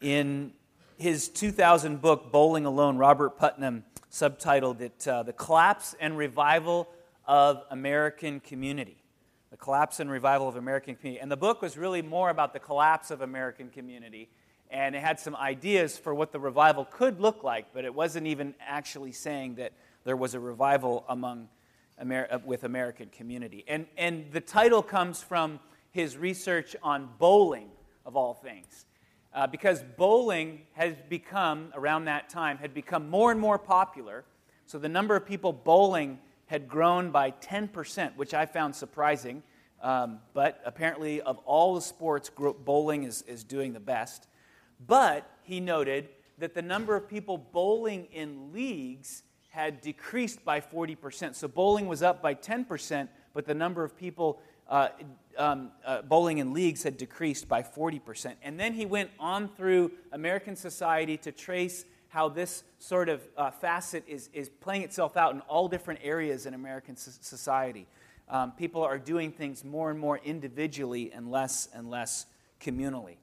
In his 2000 book, Bowling Alone, Robert Putnam subtitled it uh, The Collapse and Revival of American Community. The Collapse and Revival of American Community. And the book was really more about the collapse of American community. And it had some ideas for what the revival could look like, but it wasn't even actually saying that there was a revival among Amer- uh, with American community. And, and the title comes from his research on bowling, of all things. Uh, because bowling has become, around that time, had become more and more popular. So the number of people bowling had grown by 10%, which I found surprising. Um, but apparently, of all the sports, bowling is, is doing the best. But he noted that the number of people bowling in leagues had decreased by 40%. So bowling was up by 10%, but the number of people uh, um, uh, bowling in leagues had decreased by 40%. And then he went on through American society to trace how this sort of uh, facet is, is playing itself out in all different areas in American society. Um, people are doing things more and more individually and less and less communally.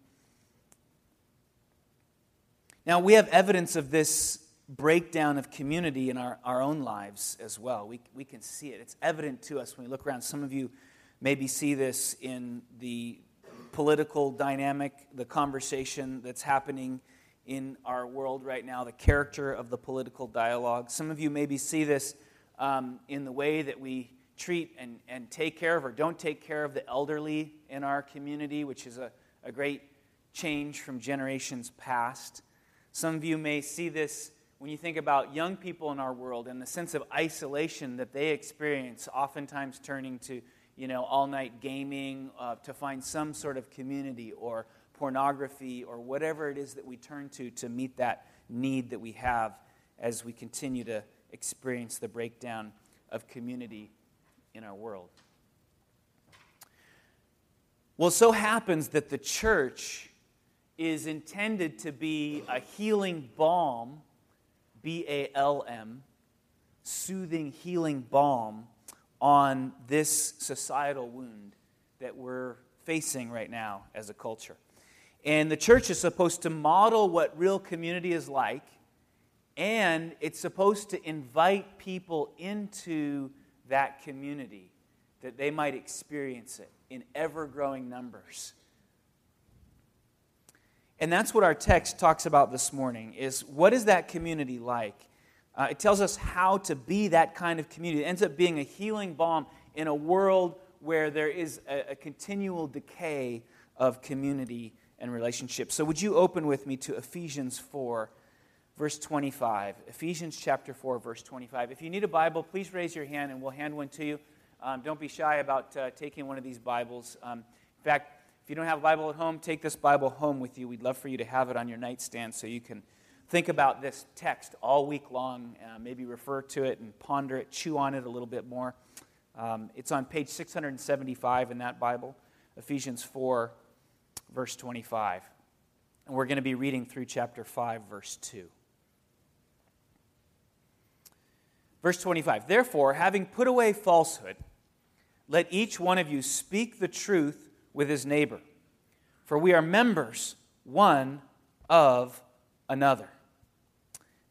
Now, we have evidence of this breakdown of community in our, our own lives as well. We, we can see it. It's evident to us when we look around. Some of you maybe see this in the political dynamic, the conversation that's happening in our world right now, the character of the political dialogue. Some of you maybe see this um, in the way that we treat and, and take care of or don't take care of the elderly in our community, which is a, a great change from generations past. Some of you may see this when you think about young people in our world and the sense of isolation that they experience, oftentimes turning to you know, all night gaming uh, to find some sort of community or pornography or whatever it is that we turn to to meet that need that we have as we continue to experience the breakdown of community in our world. Well, so happens that the church is intended to be a healing balm, B A L M, soothing, healing balm on this societal wound that we're facing right now as a culture. And the church is supposed to model what real community is like, and it's supposed to invite people into that community that they might experience it in ever growing numbers. And that's what our text talks about this morning is what is that community like? Uh, it tells us how to be that kind of community. It ends up being a healing balm in a world where there is a, a continual decay of community and relationships. So, would you open with me to Ephesians 4, verse 25? Ephesians chapter 4, verse 25. If you need a Bible, please raise your hand and we'll hand one to you. Um, don't be shy about uh, taking one of these Bibles. Um, in fact, if you don't have a Bible at home, take this Bible home with you. We'd love for you to have it on your nightstand so you can think about this text all week long, uh, maybe refer to it and ponder it, chew on it a little bit more. Um, it's on page 675 in that Bible, Ephesians 4, verse 25. And we're going to be reading through chapter 5, verse 2. Verse 25 Therefore, having put away falsehood, let each one of you speak the truth with his neighbor, for we are members one of another.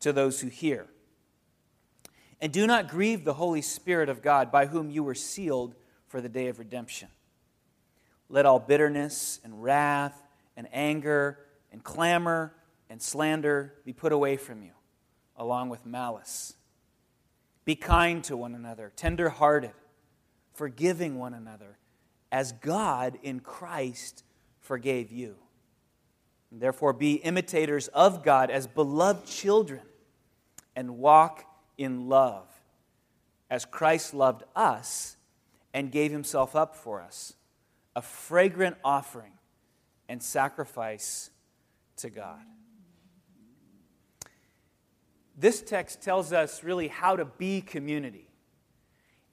to those who hear. And do not grieve the Holy Spirit of God, by whom you were sealed for the day of redemption. Let all bitterness and wrath and anger and clamor and slander be put away from you, along with malice. Be kind to one another, tender hearted, forgiving one another, as God in Christ forgave you. And therefore, be imitators of God as beloved children and walk in love as Christ loved us and gave himself up for us, a fragrant offering and sacrifice to God. This text tells us really how to be community.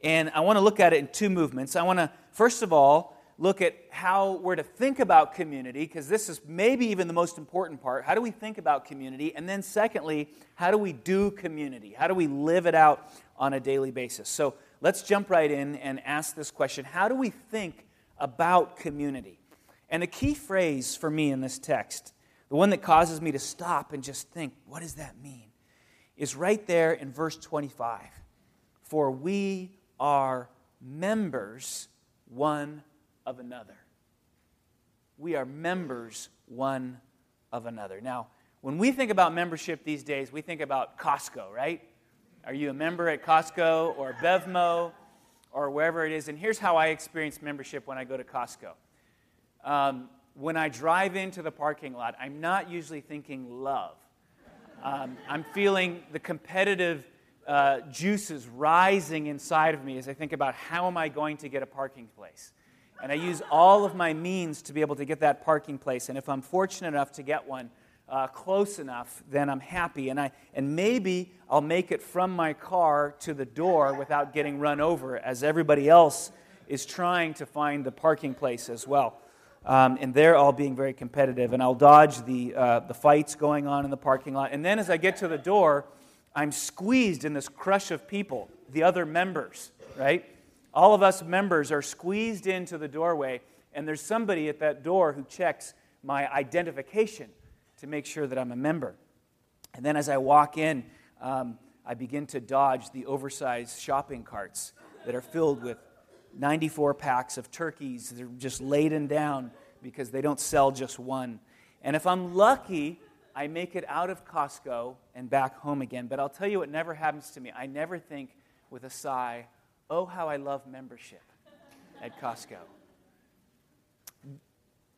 And I want to look at it in two movements. I want to, first of all, look at how we're to think about community, because this is maybe even the most important part. How do we think about community? And then, secondly, how do we do community? How do we live it out on a daily basis? So let's jump right in and ask this question How do we think about community? And the key phrase for me in this text, the one that causes me to stop and just think, what does that mean? Is right there in verse 25. For we are members one of another. We are members one of another. Now, when we think about membership these days, we think about Costco, right? Are you a member at Costco or Bevmo or wherever it is? And here's how I experience membership when I go to Costco. Um, when I drive into the parking lot, I'm not usually thinking love. Um, I'm feeling the competitive uh, juices rising inside of me as I think about how am I going to get a parking place. And I use all of my means to be able to get that parking place. And if I'm fortunate enough to get one uh, close enough, then I'm happy. And, I, and maybe I'll make it from my car to the door without getting run over, as everybody else is trying to find the parking place as well. Um, and they're all being very competitive. And I'll dodge the, uh, the fights going on in the parking lot. And then as I get to the door, I'm squeezed in this crush of people, the other members, right? All of us members are squeezed into the doorway, and there's somebody at that door who checks my identification to make sure that I'm a member. And then as I walk in, um, I begin to dodge the oversized shopping carts that are filled with 94 packs of turkeys. They're just laden down because they don't sell just one. And if I'm lucky, I make it out of Costco and back home again. But I'll tell you what never happens to me. I never think with a sigh, oh, how I love membership at Costco.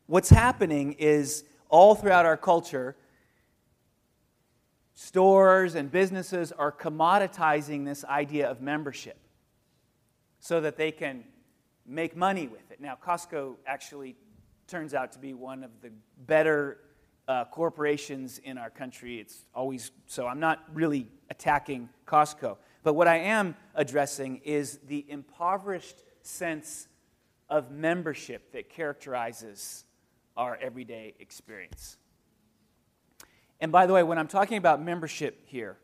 What's happening is all throughout our culture, stores and businesses are commoditizing this idea of membership so that they can make money with it. Now, Costco actually turns out to be one of the better uh, corporations in our country. It's always so. I'm not really attacking Costco. But what I am addressing is the impoverished sense of membership that characterizes our everyday experience. And by the way, when I'm talking about membership here,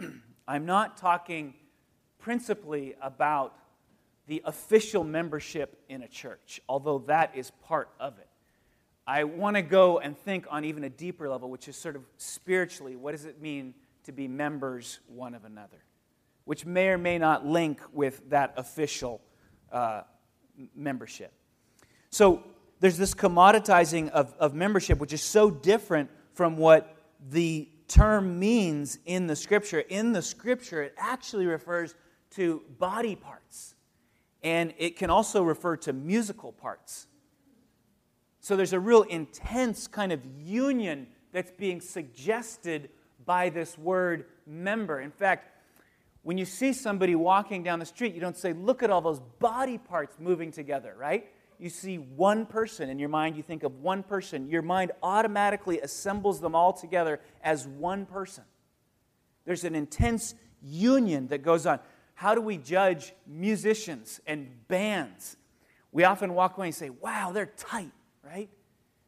I'm not talking principally about the official membership in a church, although that is part of it. I want to go and think on even a deeper level, which is sort of spiritually, what does it mean to be members one of another? Which may or may not link with that official uh, membership. So there's this commoditizing of, of membership, which is so different from what the term means in the scripture. In the scripture, it actually refers to body parts and it can also refer to musical parts. So there's a real intense kind of union that's being suggested by this word member. In fact, when you see somebody walking down the street, you don't say, Look at all those body parts moving together, right? You see one person in your mind, you think of one person. Your mind automatically assembles them all together as one person. There's an intense union that goes on. How do we judge musicians and bands? We often walk away and say, wow, they're tight, right?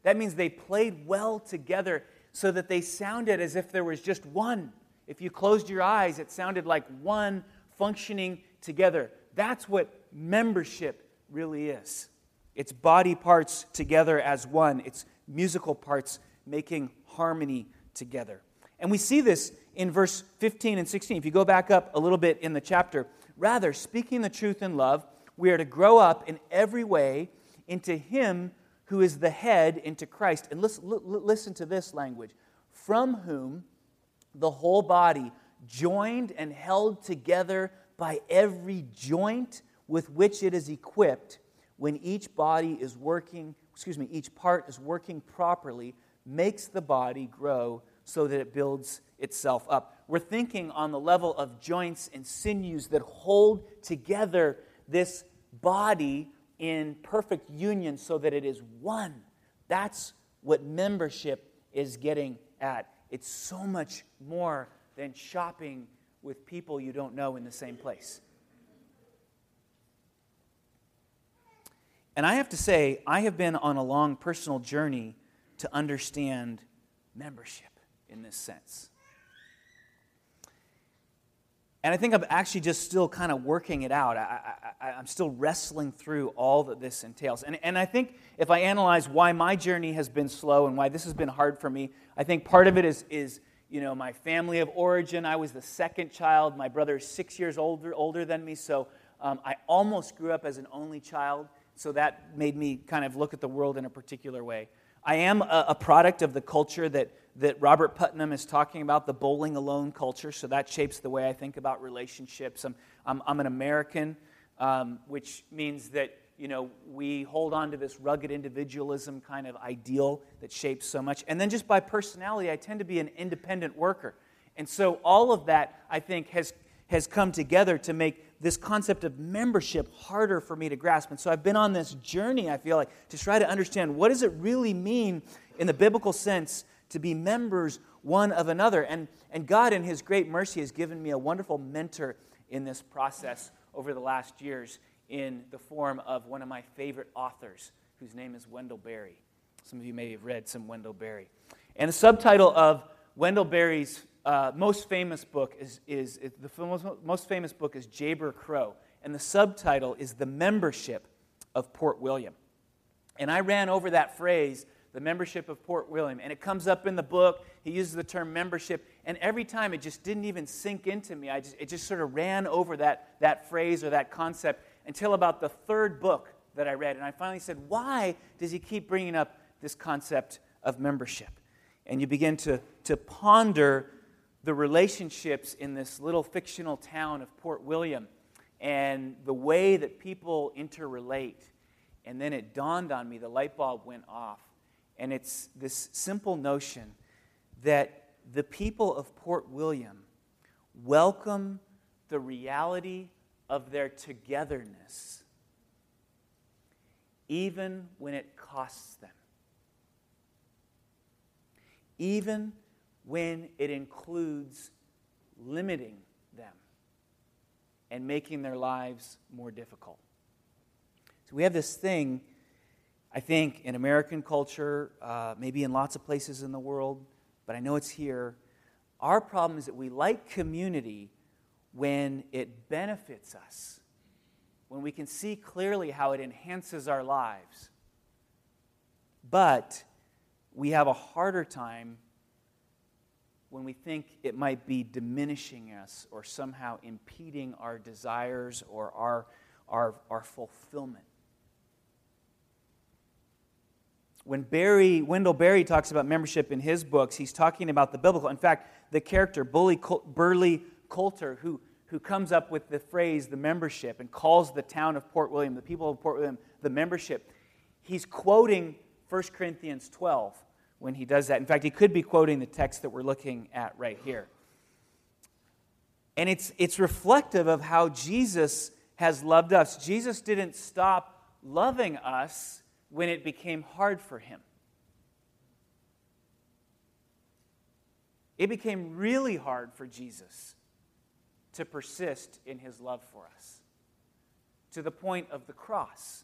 That means they played well together so that they sounded as if there was just one. If you closed your eyes, it sounded like one functioning together. That's what membership really is. It's body parts together as one, it's musical parts making harmony together. And we see this in verse 15 and 16. If you go back up a little bit in the chapter, rather, speaking the truth in love, we are to grow up in every way into Him who is the head, into Christ. And listen, listen to this language from whom the whole body, joined and held together by every joint with which it is equipped, when each body is working, excuse me, each part is working properly, makes the body grow so that it builds itself up. We're thinking on the level of joints and sinews that hold together this body in perfect union so that it is one. That's what membership is getting at. It's so much more than shopping with people you don't know in the same place. And I have to say, I have been on a long personal journey to understand membership in this sense. And I think I'm actually just still kind of working it out. I, am still wrestling through all that this entails. And, and I think if I analyze why my journey has been slow and why this has been hard for me, I think part of it is, is you know, my family of origin. I was the second child. My brother is six years older, older than me, so um, I almost grew up as an only child. So that made me kind of look at the world in a particular way. I am a, a product of the culture that that Robert Putnam is talking about, the bowling alone culture. So that shapes the way I think about relationships. I'm, I'm, I'm an American, um, which means that you know we hold on to this rugged individualism kind of ideal that shapes so much. And then just by personality, I tend to be an independent worker. And so all of that, I think, has, has come together to make this concept of membership harder for me to grasp. And so I've been on this journey, I feel like, to try to understand what does it really mean in the biblical sense to be members one of another. And, and God, in His great mercy, has given me a wonderful mentor in this process over the last years in the form of one of my favorite authors, whose name is Wendell Berry. Some of you may have read some Wendell Berry. And the subtitle of Wendell Berry's uh, most famous book is, is, is the most, most famous book is Jayber Crow, and the subtitle is The Membership of Port William. And I ran over that phrase the membership of Port William. And it comes up in the book. He uses the term membership. And every time it just didn't even sink into me. I just, it just sort of ran over that, that phrase or that concept until about the third book that I read. And I finally said, why does he keep bringing up this concept of membership? And you begin to, to ponder the relationships in this little fictional town of Port William and the way that people interrelate. And then it dawned on me, the light bulb went off and it's this simple notion that the people of Port William welcome the reality of their togetherness, even when it costs them, even when it includes limiting them and making their lives more difficult. So we have this thing I think in American culture, uh, maybe in lots of places in the world, but I know it's here, our problem is that we like community when it benefits us, when we can see clearly how it enhances our lives. But we have a harder time when we think it might be diminishing us or somehow impeding our desires or our, our, our fulfillment. when Berry, Wendell Berry talks about membership in his books, he's talking about the biblical. In fact, the character, Bully, Burley Coulter, who, who comes up with the phrase the membership and calls the town of Port William, the people of Port William, the membership, he's quoting 1 Corinthians 12 when he does that. In fact, he could be quoting the text that we're looking at right here. And it's, it's reflective of how Jesus has loved us. Jesus didn't stop loving us when it became hard for him. It became really hard for Jesus to persist in his love for us to the point of the cross,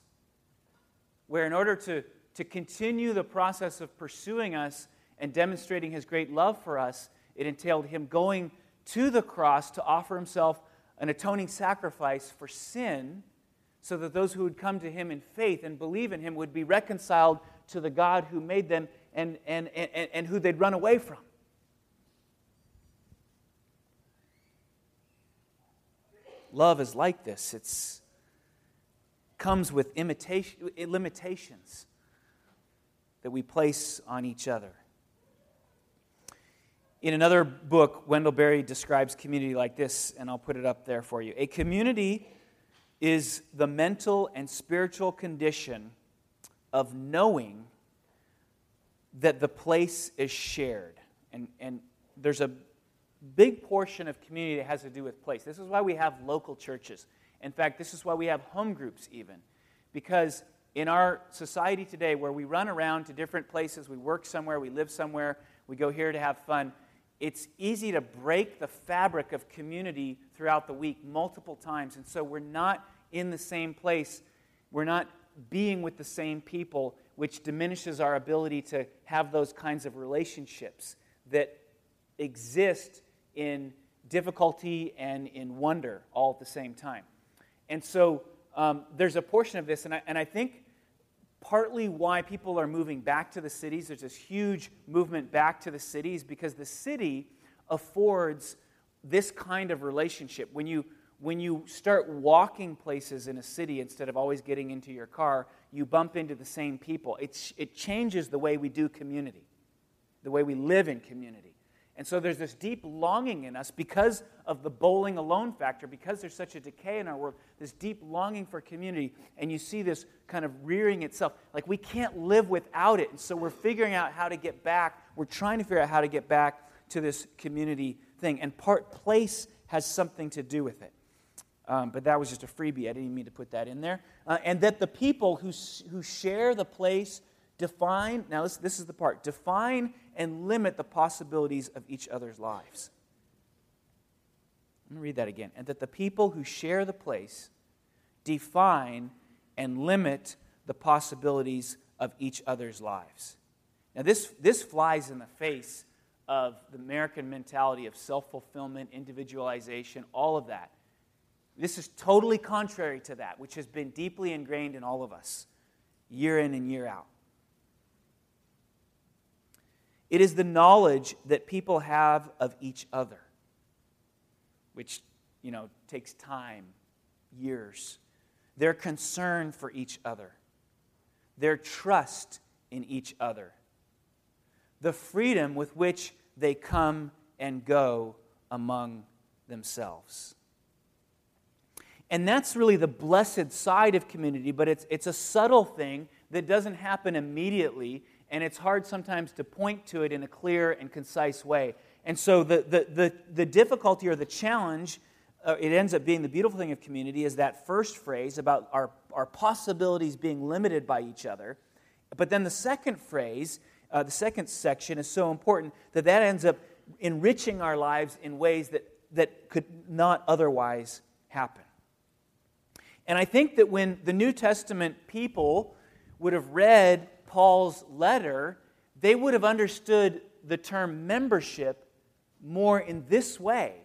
where in order to, to continue the process of pursuing us and demonstrating his great love for us, it entailed him going to the cross to offer himself an atoning sacrifice for sin so that those who would come to him in faith and believe in him would be reconciled to the God who made them and, and, and, and who they'd run away from. Love is like this. It comes with imitation, limitations that we place on each other. In another book, Wendell Berry describes community like this, and I'll put it up there for you. A community is the mental and spiritual condition of knowing that the place is shared. And, and there's a big portion of community that has to do with place. This is why we have local churches. In fact, this is why we have home groups, even. Because in our society today where we run around to different places, we work somewhere, we live somewhere, we go here to have fun, it's easy to break the fabric of community throughout the week multiple times. And so we're not in the same place. We're not being with the same people, which diminishes our ability to have those kinds of relationships that exist in difficulty and in wonder all at the same time. And so um, there's a portion of this, and I, and I think partly why people are moving back to the cities. There's this huge movement back to the cities because the city affords this kind of relationship. When you, when you start walking places in a city instead of always getting into your car, you bump into the same people. It's, it changes the way we do community, the way we live in community. And so there's this deep longing in us because of the bowling alone factor, because there's such a decay in our world, this deep longing for community. And you see this kind of rearing itself. Like we can't live without it. And so we're figuring out how to get back. We're trying to figure out how to get back to this community thing. And part place has something to do with it. Um, but that was just a freebie. I didn't mean to put that in there. Uh, and that the people who, who share the place define, now this, this is the part, define and limit the possibilities of each other's lives. Let me read that again. And that the people who share the place define and limit the possibilities of each other's lives. Now, this, this flies in the face of the American mentality of self fulfillment, individualization, all of that. This is totally contrary to that, which has been deeply ingrained in all of us, year in and year out. It is the knowledge that people have of each other, which, you know, takes time, years. Their concern for each other, their trust in each other, the freedom with which they come and go among themselves. And that's really the blessed side of community, but it's, it's a subtle thing that doesn't happen immediately and it's hard sometimes to point to it in a clear and concise way. And so the, the, the, the difficulty or the challenge, uh, it ends up being the beautiful thing of community, is that first phrase about our, our possibilities being limited by each other. But then the second phrase, uh, the second section, is so important that that ends up enriching our lives in ways that, that could not otherwise happen. And I think that when the New Testament people would have read Paul's letter, they would have understood the term membership more in this way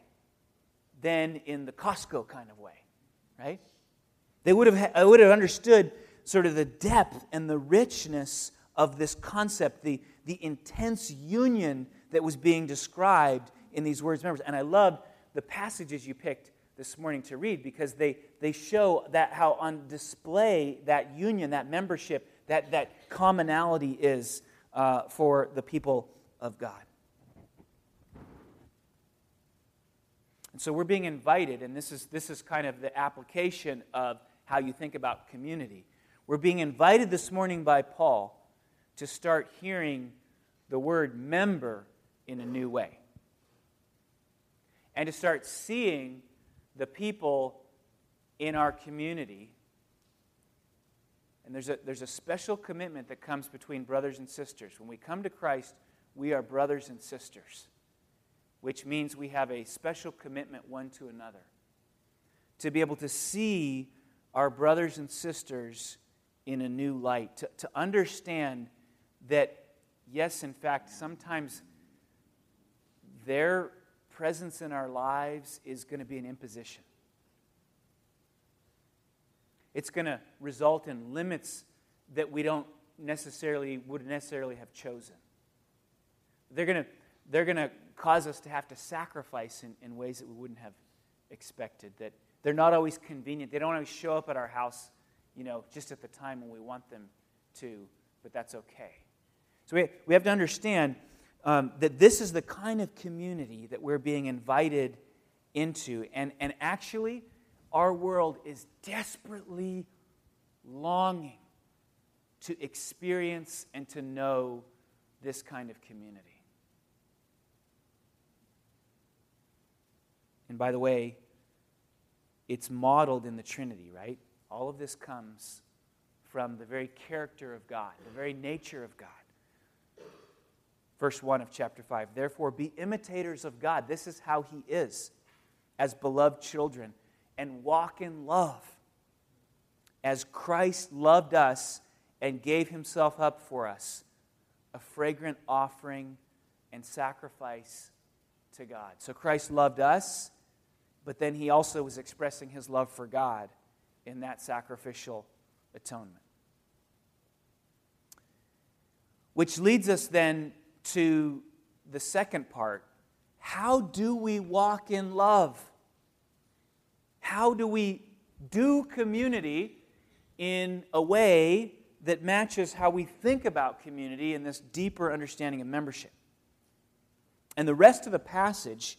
than in the Costco kind of way, right? They would have, would have understood sort of the depth and the richness of this concept, the, the intense union that was being described in these words members. And I love the passages you picked this morning to read because they, they show that how on display that union, that membership that, that commonality is uh, for the people of God. And so we're being invited, and this is, this is kind of the application of how you think about community. We're being invited this morning by Paul to start hearing the word member in a new way. And to start seeing the people in our community and there's a, there's a special commitment that comes between brothers and sisters. When we come to Christ, we are brothers and sisters, which means we have a special commitment one to another. To be able to see our brothers and sisters in a new light, to, to understand that, yes, in fact, sometimes their presence in our lives is going to be an imposition. It's going to result in limits that we don't necessarily would necessarily have chosen. They're going to they're going to cause us to have to sacrifice in, in ways that we wouldn't have expected. That they're not always convenient. They don't always show up at our house, you know, just at the time when we want them to, but that's okay. So we, we have to understand um, that this is the kind of community that we're being invited into. And, and actually, our world is desperately longing to experience and to know this kind of community. And by the way, it's modeled in the Trinity, right? All of this comes from the very character of God, the very nature of God. Verse 1 of chapter 5 Therefore, be imitators of God. This is how He is, as beloved children, and walk in love, as Christ loved us and gave Himself up for us, a fragrant offering and sacrifice to God. So Christ loved us, but then He also was expressing His love for God in that sacrificial atonement. Which leads us then to the second part how do we walk in love? How do we do community in a way that matches how we think about community and this deeper understanding of membership? And the rest of the passage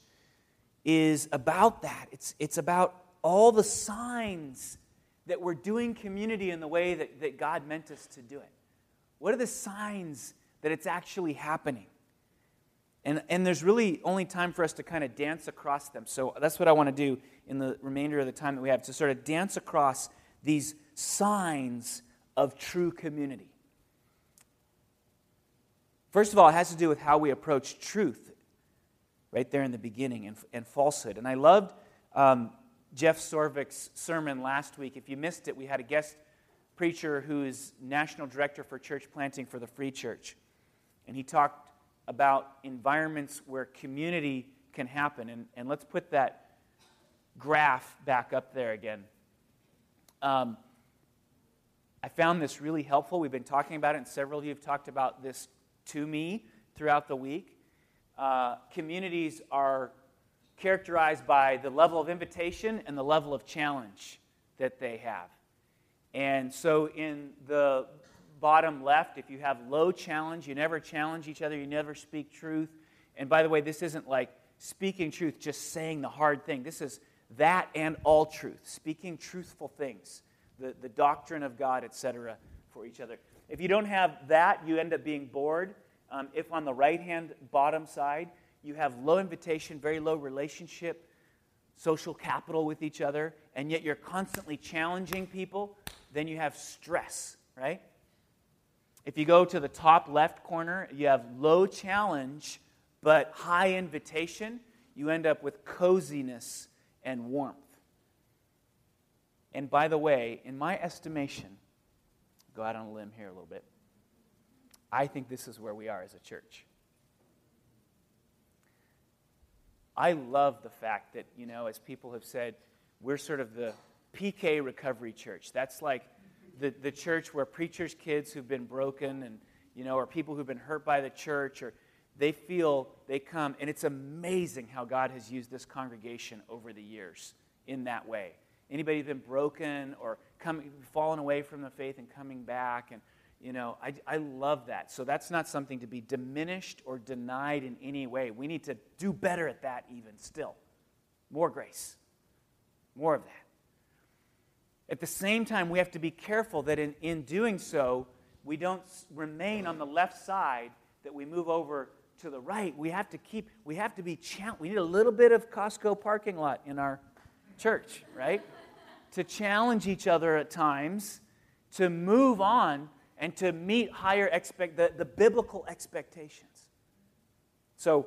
is about that. It's, it's about all the signs that we're doing community in the way that, that God meant us to do it. What are the signs that it's actually happening? And, and there's really only time for us to kind of dance across them. So that's what I want to do in the remainder of the time that we have to sort of dance across these signs of true community. First of all, it has to do with how we approach truth, right there in the beginning, and, and falsehood. And I loved um, Jeff Sorvik's sermon last week. If you missed it, we had a guest preacher who is national director for church planting for the Free Church. And he talked about environments where community can happen. And, and let's put that graph back up there again. Um, I found this really helpful. We've been talking about it, and several of you have talked about this to me throughout the week. Uh, communities are characterized by the level of invitation and the level of challenge that they have. And so, in the bottom left, if you have low challenge, you never challenge each other, you never speak truth. And by the way, this isn't like speaking truth, just saying the hard thing. This is that and all truth, speaking truthful things, the, the doctrine of God, etc., for each other. If you don't have that, you end up being bored. Um, if on the right hand bottom side, you have low invitation, very low relationship, social capital with each other, and yet you're constantly challenging people, then you have stress, right? If you go to the top left corner, you have low challenge but high invitation. You end up with coziness and warmth. And by the way, in my estimation, go out on a limb here a little bit, I think this is where we are as a church. I love the fact that, you know, as people have said, we're sort of the PK recovery church. That's like the, the church where preachers' kids who've been broken and, you know, or people who've been hurt by the church, or they feel they come. And it's amazing how God has used this congregation over the years in that way. Anybody been broken or coming, fallen away from the faith and coming back? And, you know, I, I love that. So that's not something to be diminished or denied in any way. We need to do better at that, even still. More grace, more of that. At the same time, we have to be careful that in, in doing so, we don't remain on the left side, that we move over to the right. We have to keep, we have to be challenged. We need a little bit of Costco parking lot in our church, right? to challenge each other at times, to move on, and to meet higher expect the, the biblical expectations. So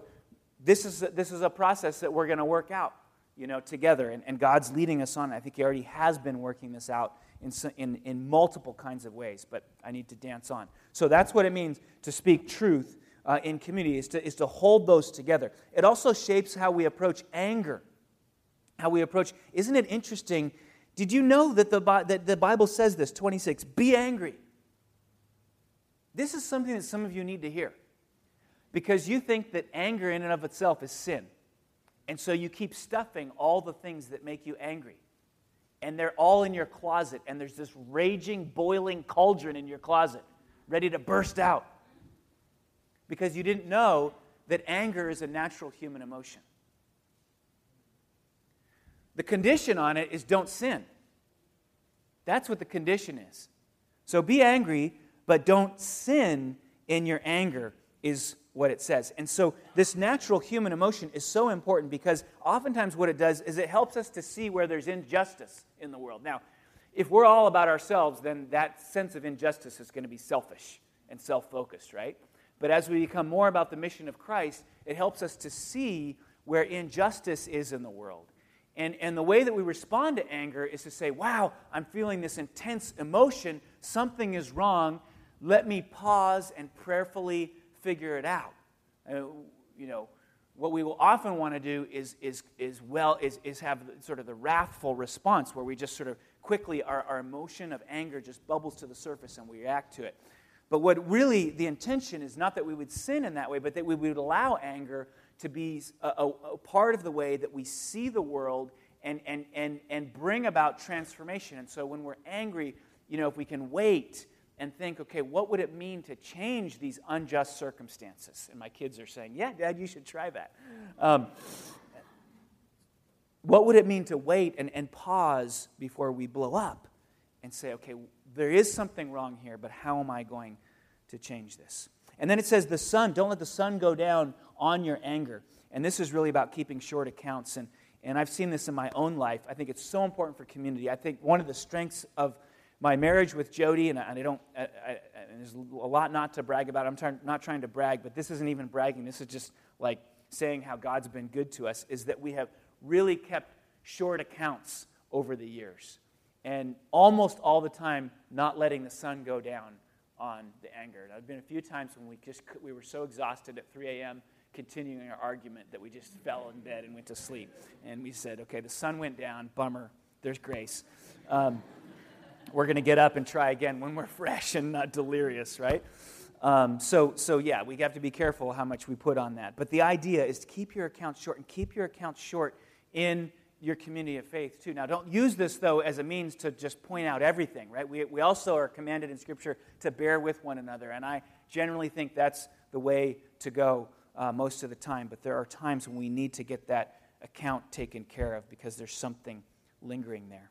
this is, this is a process that we're going to work out you know, together. And, and God's leading us on. I think He already has been working this out in, in, in multiple kinds of ways, but I need to dance on. So that's what it means to speak truth uh, in community, is to, is to hold those together. It also shapes how we approach anger, how we approach. Isn't it interesting? Did you know that the, that the Bible says this, 26, be angry? This is something that some of you need to hear because you think that anger in and of itself is sin. And so you keep stuffing all the things that make you angry. And they're all in your closet, and there's this raging, boiling cauldron in your closet ready to burst out. Because you didn't know that anger is a natural human emotion. The condition on it is don't sin. That's what the condition is. So be angry, but don't sin in your anger, is what it says. And so, this natural human emotion is so important because oftentimes what it does is it helps us to see where there's injustice in the world. Now, if we're all about ourselves, then that sense of injustice is going to be selfish and self focused, right? But as we become more about the mission of Christ, it helps us to see where injustice is in the world. And, and the way that we respond to anger is to say, wow, I'm feeling this intense emotion. Something is wrong. Let me pause and prayerfully figure it out. Uh, you know, what we will often want to do is, is, is well, is, is have sort of the wrathful response where we just sort of quickly, our, our emotion of anger just bubbles to the surface and we react to it. But what really the intention is not that we would sin in that way, but that we would allow anger to be a, a, a, part of the way that we see the world and, and, and, and bring about transformation. And so when we're angry, you know, if we can wait and think, okay, what would it mean to change these unjust circumstances? And my kids are saying, yeah, Dad, you should try that. Um, what would it mean to wait and, and pause before we blow up and say, okay, there is something wrong here, but how am I going to change this? And then it says, the sun, don't let the sun go down on your anger. And this is really about keeping short accounts. And, and I've seen this in my own life. I think it's so important for community. I think one of the strengths of my marriage with Jody, and I, I don't, I, I, there's a lot not to brag about. I'm trying, not trying to brag, but this isn't even bragging. This is just like saying how God's been good to us, is that we have really kept short accounts over the years. And almost all the time, not letting the sun go down on the anger. There have been a few times when we just we were so exhausted at 3 a.m. continuing our argument that we just fell in bed and went to sleep. And we said, okay, the sun went down, bummer, there's grace. Um, we're going to get up and try again when we're fresh and not delirious, right? Um, so, so, yeah, we have to be careful how much we put on that. But the idea is to keep your accounts short and keep your accounts short in your community of faith too. Now, don't use this, though, as a means to just point out everything, right? We, we also are commanded in Scripture to bear with one another. And I generally think that's the way to go uh, most of the time. But there are times when we need to get that account taken care of because there's something lingering there.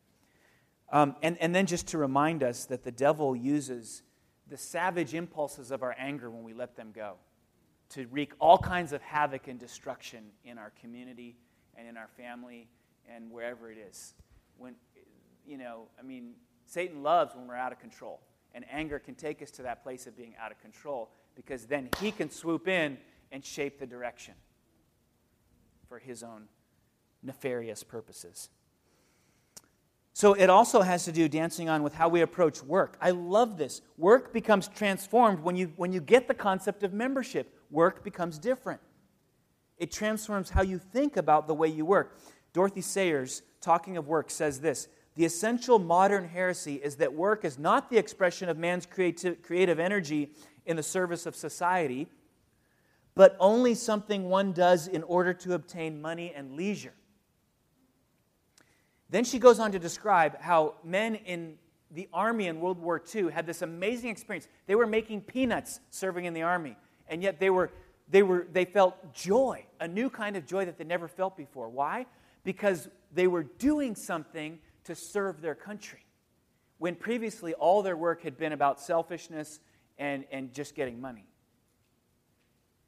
Um, and, and then just to remind us that the devil uses the savage impulses of our anger when we let them go to wreak all kinds of havoc and destruction in our community and in our family and wherever it is. When, you know, I mean, Satan loves when we're out of control. And anger can take us to that place of being out of control because then he can swoop in and shape the direction for his own nefarious purposes. So it also has to do, dancing on, with how we approach work. I love this. Work becomes transformed when you, when you get the concept of membership. Work becomes different. It transforms how you think about the way you work. Dorothy Sayers, talking of work, says this The essential modern heresy is that work is not the expression of man's creative, creative energy in the service of society, but only something one does in order to obtain money and leisure. Then she goes on to describe how men in the army in World War II had this amazing experience. They were making peanuts serving in the army, and yet they, were, they, were, they felt joy, a new kind of joy that they never felt before. Why? Because they were doing something to serve their country, when previously all their work had been about selfishness and, and just getting money.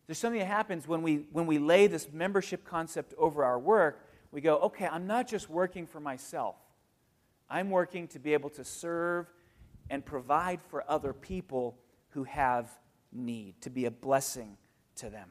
There's something that happens when we, when we lay this membership concept over our work we go, okay, I'm not just working for myself, I'm working to be able to serve and provide for other people who have need, to be a blessing to them.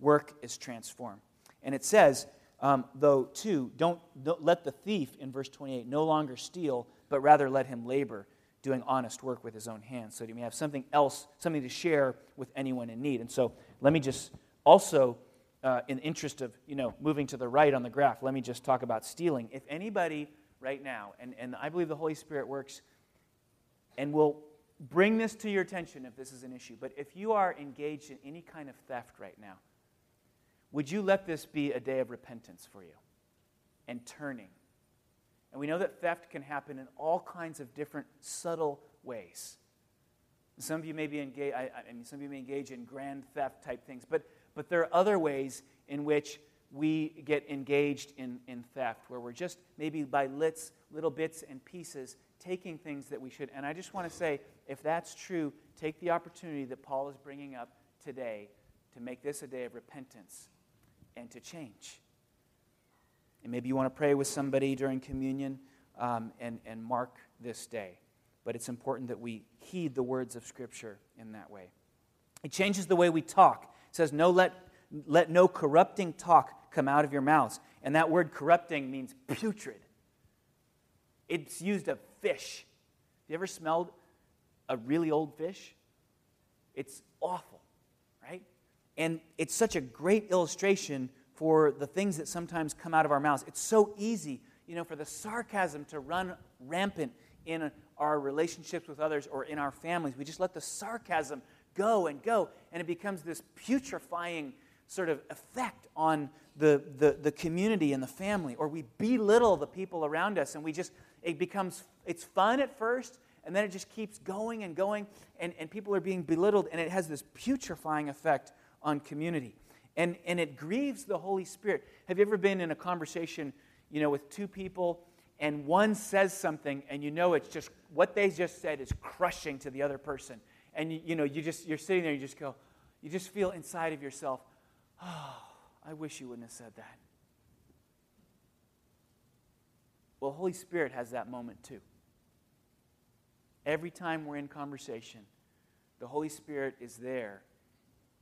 Work is transformed. And it says, um, though, too, don't, don't let the thief, in verse 28, no longer steal, but rather let him labor, doing honest work with his own hands, so that he may have something else, something to share with anyone in need. And so let me just also uh, in interest of you know moving to the right on the graph, let me just talk about stealing. If anybody right now, and, and I believe the Holy Spirit works and will bring this to your attention if this is an issue, but if you are engaged in any kind of theft right now, would you let this be a day of repentance for you and turning? And we know that theft can happen in all kinds of different subtle ways. Some of you may be engaged, I, I mean, some of you may engage in grand theft type things, but but there are other ways in which we get engaged in, in theft, where we're just maybe by lits, little bits and pieces taking things that we should. And I just want to say, if that's true, take the opportunity that Paul is bringing up today to make this a day of repentance and to change. And maybe you want to pray with somebody during communion um, and, and mark this day. But it's important that we heed the words of Scripture in that way. It changes the way we talk. Says, no, let, let no corrupting talk come out of your mouths. And that word corrupting means putrid. It's used of fish. Have you ever smelled a really old fish? It's awful, right? And it's such a great illustration for the things that sometimes come out of our mouths. It's so easy, you know, for the sarcasm to run rampant in our relationships with others or in our families. We just let the sarcasm go and go, and it becomes this putrefying sort of effect on the, the, the community and the family. Or we belittle the people around us, and we just, it becomes, it's fun at first, and then it just keeps going and going, and, and people are being belittled, and it has this putrefying effect on community. And, and it grieves the Holy Spirit. Have you ever been in a conversation, you know, with two people, and one says something, and you know it's just what they just said is crushing to the other person, and you, you know you just you're sitting there, you just go, you just feel inside of yourself, oh, I wish you wouldn't have said that. Well, Holy Spirit has that moment too. Every time we're in conversation, the Holy Spirit is there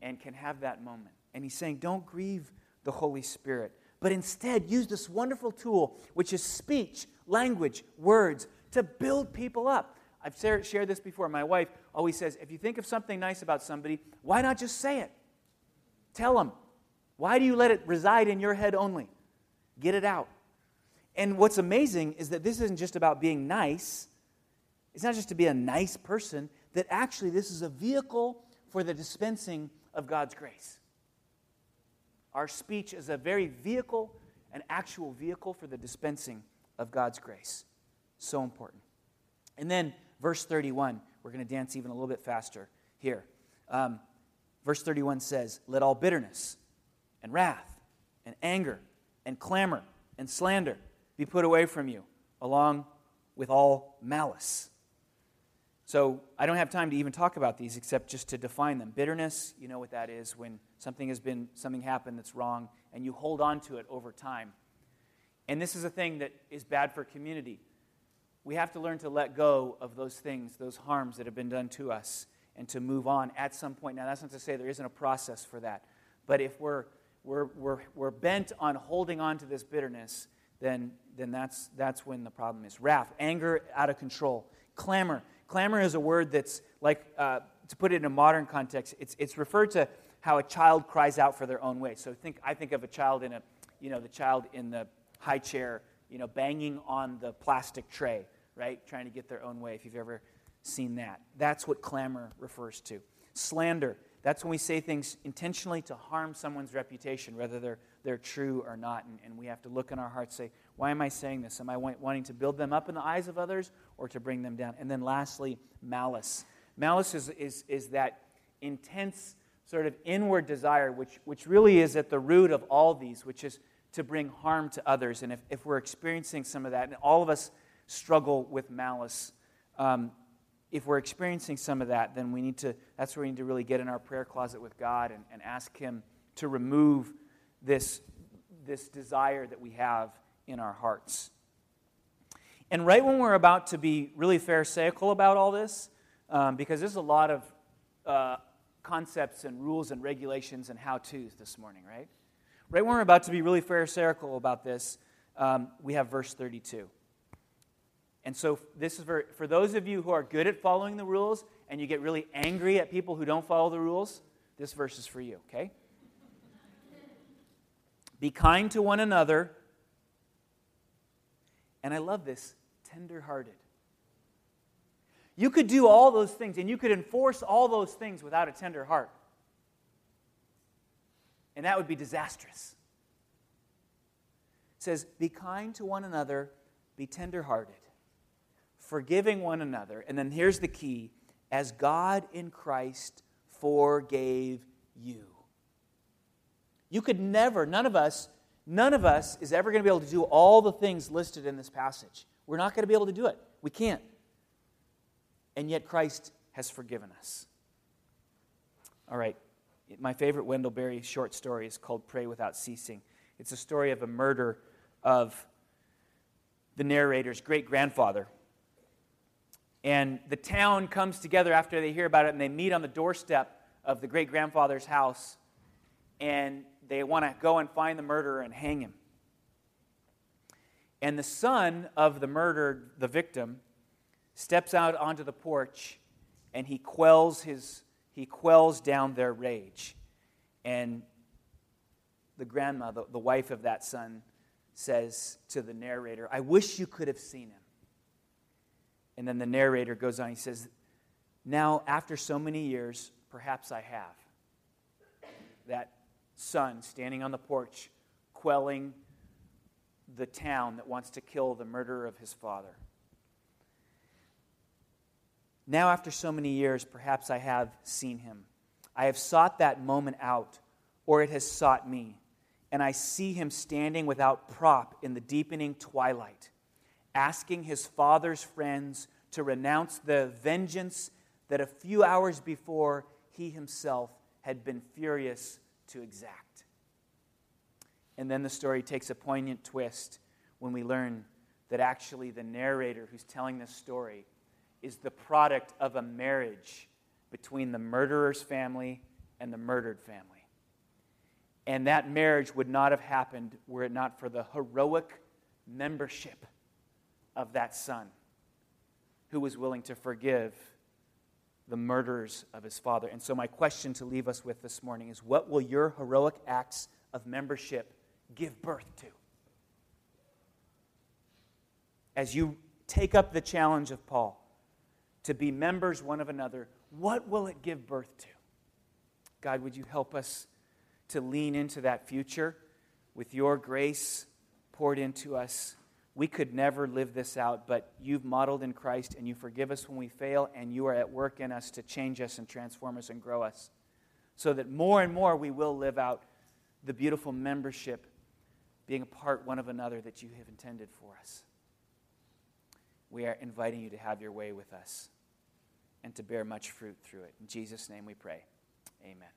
and can have that moment. And he's saying, don't grieve the Holy Spirit, but instead use this wonderful tool, which is speech, language, words, to build people up. I've shared this before. My wife always says, if you think of something nice about somebody, why not just say it? Tell them. Why do you let it reside in your head only? Get it out. And what's amazing is that this isn't just about being nice, it's not just to be a nice person, that actually this is a vehicle for the dispensing of God's grace. Our speech is a very vehicle, an actual vehicle for the dispensing of God's grace. So important. And then, verse 31, we're going to dance even a little bit faster here. Um, verse 31 says, Let all bitterness and wrath and anger and clamor and slander be put away from you, along with all malice. So I don't have time to even talk about these except just to define them. Bitterness, you know what that is when something has been something happened that's wrong and you hold on to it over time. And this is a thing that is bad for community. We have to learn to let go of those things, those harms that have been done to us and to move on at some point. Now that's not to say there isn't a process for that. But if we're we're, we're, we're bent on holding on to this bitterness, then, then that's, that's when the problem is. Wrath, anger out of control, clamor Clamor is a word that's like, uh, to put it in a modern context, it's, it's referred to how a child cries out for their own way. So think, I think of a child in a, you know, the child in the high chair, you know, banging on the plastic tray, right? Trying to get their own way, if you've ever seen that. That's what clamor refers to. Slander, that's when we say things intentionally to harm someone's reputation, whether they're, they're true or not. And, and we have to look in our hearts say, why am I saying this? Am I wanting to build them up in the eyes of others or to bring them down? And then lastly, malice. Malice is, is, is that intense sort of inward desire, which, which really is at the root of all these, which is to bring harm to others. And if, if we're experiencing some of that, and all of us struggle with malice, um, if we're experiencing some of that, then we need to, that's where we need to really get in our prayer closet with God and, and ask Him to remove this, this desire that we have in our hearts. And right when we're about to be really pharisaical about all this, um, because there's a lot of uh, concepts and rules and regulations and how to's this morning, right? Right when we're about to be really pharisaical about this, um, we have verse 32. And so, this is for, for those of you who are good at following the rules and you get really angry at people who don't follow the rules, this verse is for you, okay? Be kind to one another and I love this tenderhearted. You could do all those things and you could enforce all those things without a tender heart. And that would be disastrous. It says, Be kind to one another, be tenderhearted, forgiving one another. And then here's the key as God in Christ forgave you. You could never, none of us None of us is ever going to be able to do all the things listed in this passage. We're not going to be able to do it. We can't. And yet Christ has forgiven us. All right. My favorite Wendell Berry short story is called Pray Without Ceasing. It's a story of a murder of the narrator's great grandfather. And the town comes together after they hear about it and they meet on the doorstep of the great grandfather's house and they want to go and find the murderer and hang him. And the son of the murdered, the victim, steps out onto the porch and he quells his he quells down their rage. And the grandma, the, the wife of that son, says to the narrator, I wish you could have seen him. And then the narrator goes on, he says, Now, after so many years, perhaps I have. That son standing on the porch, quelling the town that wants to kill the murderer of his father. Now, after so many years, perhaps I have seen him. I have sought that moment out, or it has sought me and I see him standing without prop in the deepening twilight, asking his father's friends to renounce the vengeance that a few hours before he himself had been furious to exact. And then the story takes a poignant twist when we learn that actually the narrator who's telling this story is the product of a marriage between the murderer's family and the murdered family. And that marriage would not have happened were it not for the heroic membership of that son who was willing to forgive the murderers of his father. And so, my question to leave us with this morning is what will your heroic acts of membership give birth to? As you take up the challenge of Paul to be members one of another, what will it give birth to? God, would you help us? to lean into that future with your grace poured into us. We could never live this out, but you've modeled in Christ and you forgive us when we fail, and you are at work in us to change us and transform us and grow us so that more and more we will live out the beautiful membership, being a part one of another that you have intended for us. We are inviting you to have your way with us and to bear much fruit through it. In Jesus' name we pray. Amen.